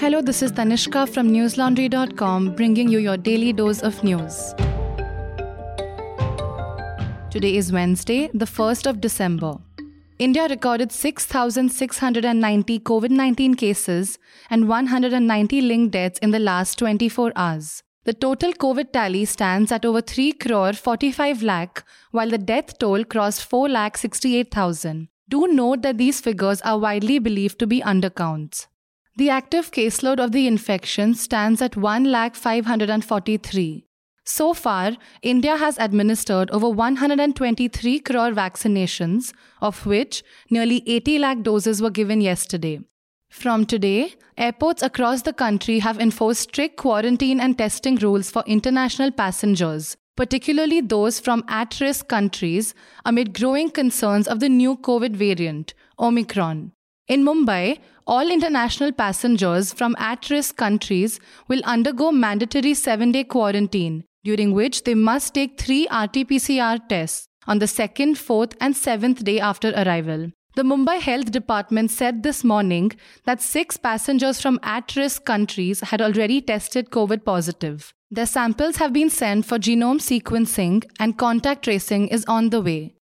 Hello, this is Tanishka from newslaundry.com bringing you your daily dose of news. Today is Wednesday, the 1st of December. India recorded 6,690 COVID 19 cases and 190 linked deaths in the last 24 hours. The total COVID tally stands at over 3 crore 45 lakh, while the death toll crossed 4 lakh 68,000. Do note that these figures are widely believed to be undercounts. The active caseload of the infection stands at 1,543. So far, India has administered over 123 crore vaccinations, of which nearly 80 lakh doses were given yesterday. From today, airports across the country have enforced strict quarantine and testing rules for international passengers, particularly those from at risk countries, amid growing concerns of the new COVID variant, Omicron. In Mumbai, all international passengers from at risk countries will undergo mandatory seven day quarantine, during which they must take three RT PCR tests on the second, fourth, and seventh day after arrival. The Mumbai Health Department said this morning that six passengers from at risk countries had already tested COVID positive. Their samples have been sent for genome sequencing and contact tracing is on the way.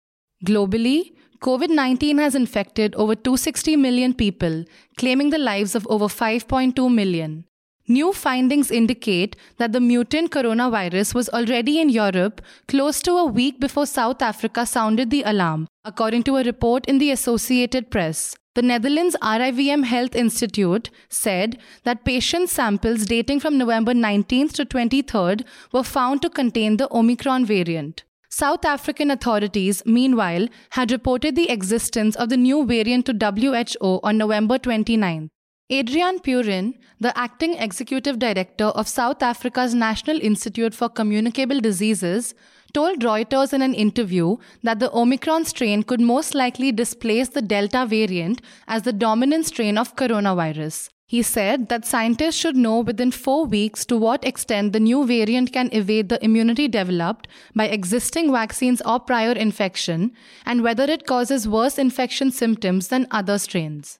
Globally, COVID 19 has infected over 260 million people, claiming the lives of over 5.2 million. New findings indicate that the mutant coronavirus was already in Europe close to a week before South Africa sounded the alarm, according to a report in the Associated Press. The Netherlands RIVM Health Institute said that patient samples dating from November 19th to 23rd were found to contain the Omicron variant. South African authorities, meanwhile, had reported the existence of the new variant to WHO on November 29. Adrian Puren, the acting executive director of South Africa's National Institute for Communicable Diseases, told Reuters in an interview that the Omicron strain could most likely displace the Delta variant as the dominant strain of coronavirus. He said that scientists should know within four weeks to what extent the new variant can evade the immunity developed by existing vaccines or prior infection, and whether it causes worse infection symptoms than other strains.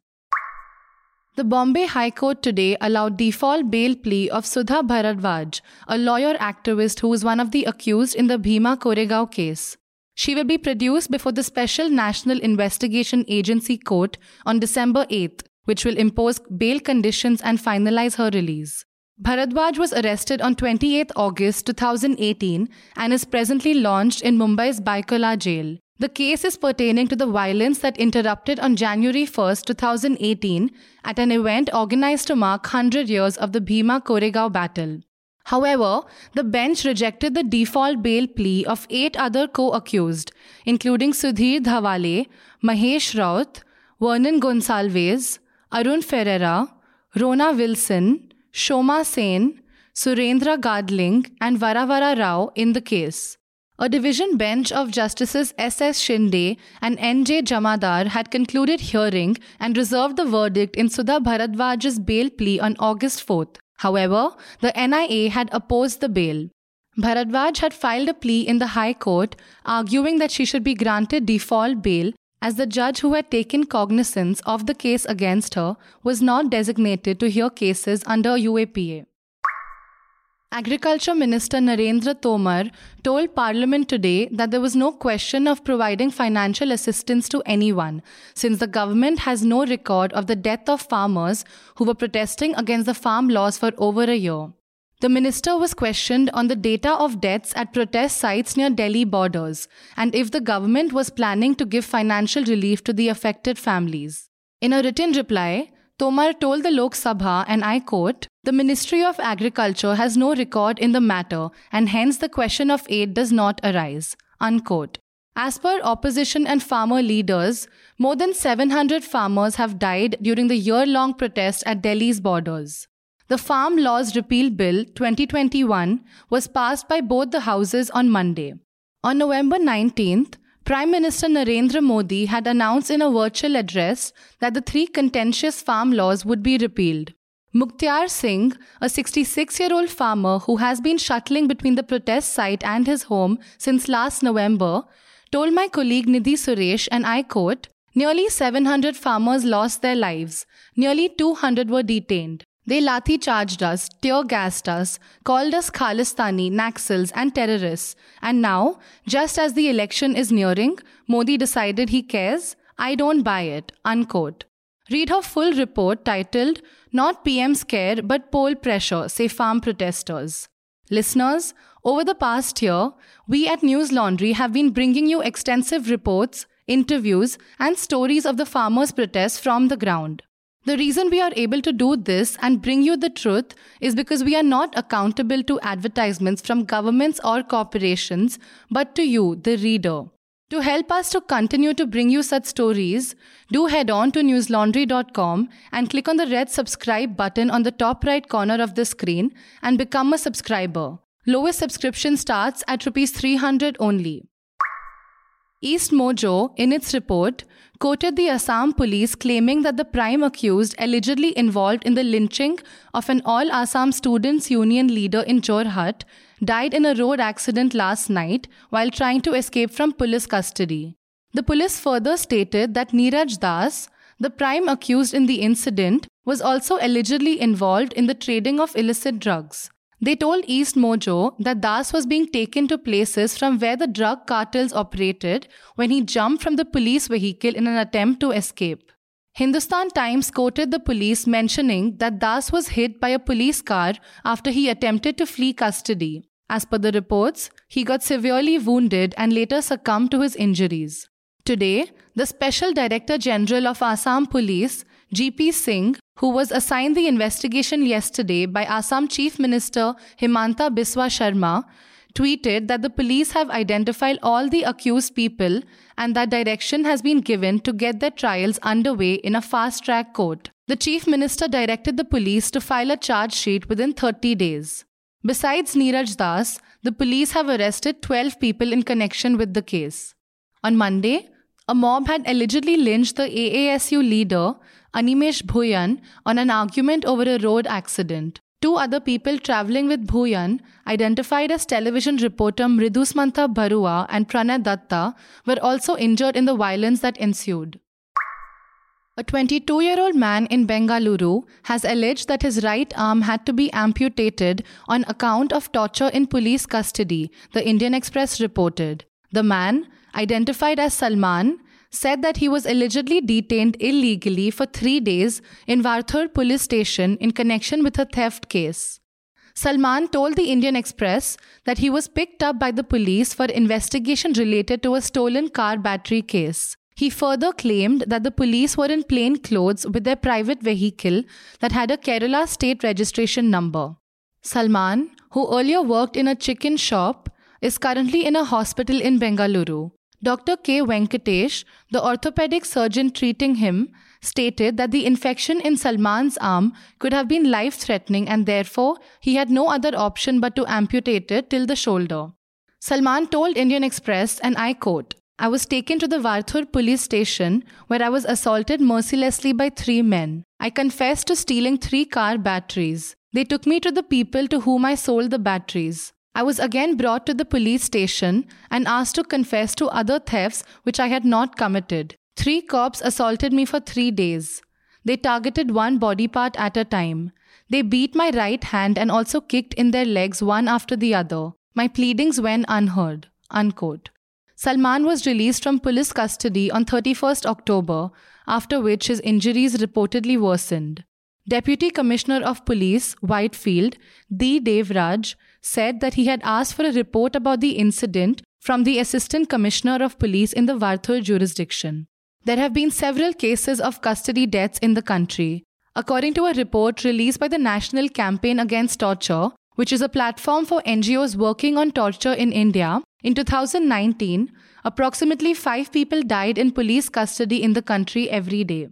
The Bombay High Court today allowed default bail plea of Sudha Bharadwaj, a lawyer activist who is one of the accused in the Bhima Koregaon case. She will be produced before the Special National Investigation Agency Court on December 8th which will impose bail conditions and finalize her release. Bharadwaj was arrested on 28 August 2018 and is presently launched in Mumbai's Byculla jail. The case is pertaining to the violence that interrupted on January 1, 2018, at an event organized to mark 100 years of the Bhima Koregaon battle. However, the bench rejected the default bail plea of eight other co accused, including Sudhir Dhawale, Mahesh Raut, Vernon Gonsalves, Arun Ferreira, Rona Wilson, Shoma Sen, Surendra Gadling, and Varavara Rao in the case. A division bench of Justices S.S. Shinde and N.J. Jamadar had concluded hearing and reserved the verdict in Sudha Bharadwaj's bail plea on August 4th. However, the NIA had opposed the bail. Bharadwaj had filed a plea in the High Court, arguing that she should be granted default bail as the judge who had taken cognizance of the case against her was not designated to hear cases under UAPA. Agriculture Minister Narendra Tomar told Parliament today that there was no question of providing financial assistance to anyone, since the government has no record of the death of farmers who were protesting against the farm laws for over a year. The minister was questioned on the data of deaths at protest sites near Delhi borders and if the government was planning to give financial relief to the affected families. In a written reply, Tomar told the Lok Sabha, and I quote, The Ministry of Agriculture has no record in the matter, and hence the question of aid does not arise. Unquote. As per opposition and farmer leaders, more than 700 farmers have died during the year long protest at Delhi's borders. The Farm Laws Repeal Bill 2021 was passed by both the houses on Monday. On November 19th, Prime Minister Narendra Modi had announced in a virtual address that the three contentious farm laws would be repealed. Mukhtyar Singh, a 66 year old farmer who has been shuttling between the protest site and his home since last November, told my colleague Nidhi Suresh, and I quote, Nearly 700 farmers lost their lives, nearly 200 were detained. They lathi charged us, tear gassed us, called us Khalistani, Naxals, and terrorists. And now, just as the election is nearing, Modi decided he cares. I don't buy it. Unquote. Read her full report titled Not PM's Care but Poll Pressure, say farm protesters. Listeners, over the past year, we at News Laundry have been bringing you extensive reports, interviews, and stories of the farmers' protests from the ground. The reason we are able to do this and bring you the truth is because we are not accountable to advertisements from governments or corporations, but to you, the reader. To help us to continue to bring you such stories, do head on to newslaundry.com and click on the red subscribe button on the top right corner of the screen and become a subscriber. Lowest subscription starts at rupees 300 only. East Mojo, in its report, quoted the Assam police claiming that the prime accused allegedly involved in the lynching of an all Assam Students Union leader in Jorhat died in a road accident last night while trying to escape from police custody. The police further stated that Neeraj Das, the prime accused in the incident, was also allegedly involved in the trading of illicit drugs. They told East Mojo that Das was being taken to places from where the drug cartels operated when he jumped from the police vehicle in an attempt to escape. Hindustan Times quoted the police mentioning that Das was hit by a police car after he attempted to flee custody. As per the reports, he got severely wounded and later succumbed to his injuries. Today, the Special Director General of Assam Police, GP Singh, who was assigned the investigation yesterday by Assam Chief Minister Himanta Biswa Sarma, tweeted that the police have identified all the accused people and that direction has been given to get their trials underway in a fast track court. The Chief Minister directed the police to file a charge sheet within 30 days. Besides Neeraj Das, the police have arrested 12 people in connection with the case. On Monday, a mob had allegedly lynched the AASU leader, Animesh Bhuyan, on an argument over a road accident. Two other people traveling with Bhuyan, identified as television reporter Mridusmantha Barua and Pranay Datta, were also injured in the violence that ensued. A 22 year old man in Bengaluru has alleged that his right arm had to be amputated on account of torture in police custody, the Indian Express reported. The man, identified as Salman, said that he was allegedly detained illegally for three days in Varthur police station in connection with a theft case. Salman told the Indian Express that he was picked up by the police for investigation related to a stolen car battery case. He further claimed that the police were in plain clothes with their private vehicle that had a Kerala state registration number. Salman, who earlier worked in a chicken shop, is currently in a hospital in Bengaluru. Dr. K. Venkatesh, the orthopedic surgeon treating him, stated that the infection in Salman's arm could have been life threatening and therefore he had no other option but to amputate it till the shoulder. Salman told Indian Express, and I quote, I was taken to the Varthur police station where I was assaulted mercilessly by three men. I confessed to stealing three car batteries. They took me to the people to whom I sold the batteries. I was again brought to the police station and asked to confess to other thefts which I had not committed. Three cops assaulted me for three days. They targeted one body part at a time. They beat my right hand and also kicked in their legs one after the other. My pleadings went unheard. Unquote. Salman was released from police custody on 31st October, after which his injuries reportedly worsened. Deputy Commissioner of Police, Whitefield, D. Devraj, said that he had asked for a report about the incident from the Assistant Commissioner of Police in the Varthur jurisdiction. There have been several cases of custody deaths in the country. According to a report released by the National Campaign Against Torture, which is a platform for NGOs working on torture in India, in 2019, approximately 5 people died in police custody in the country every day.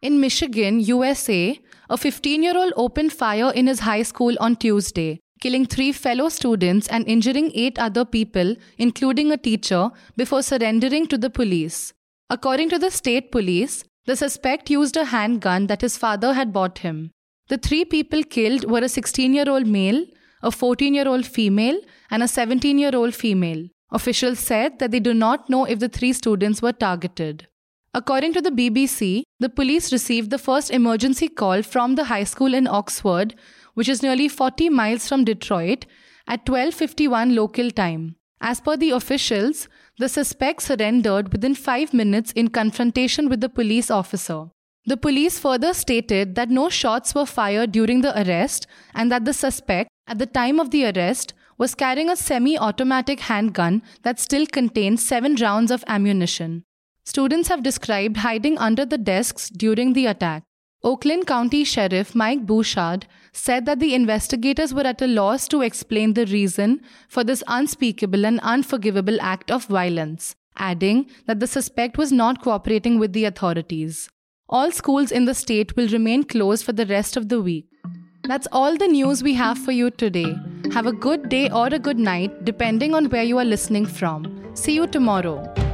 In Michigan, USA, a 15 year old opened fire in his high school on Tuesday, killing three fellow students and injuring eight other people, including a teacher, before surrendering to the police. According to the state police, the suspect used a handgun that his father had bought him. The three people killed were a 16 year old male, a 14 year old female, and a 17 year old female. Officials said that they do not know if the three students were targeted. According to the BBC, the police received the first emergency call from the high school in Oxford, which is nearly 40 miles from Detroit, at 12:51 local time. As per the officials, the suspect surrendered within 5 minutes in confrontation with the police officer. The police further stated that no shots were fired during the arrest and that the suspect, at the time of the arrest, was carrying a semi automatic handgun that still contained seven rounds of ammunition. Students have described hiding under the desks during the attack. Oakland County Sheriff Mike Bouchard said that the investigators were at a loss to explain the reason for this unspeakable and unforgivable act of violence, adding that the suspect was not cooperating with the authorities. All schools in the state will remain closed for the rest of the week. That's all the news we have for you today. Have a good day or a good night, depending on where you are listening from. See you tomorrow.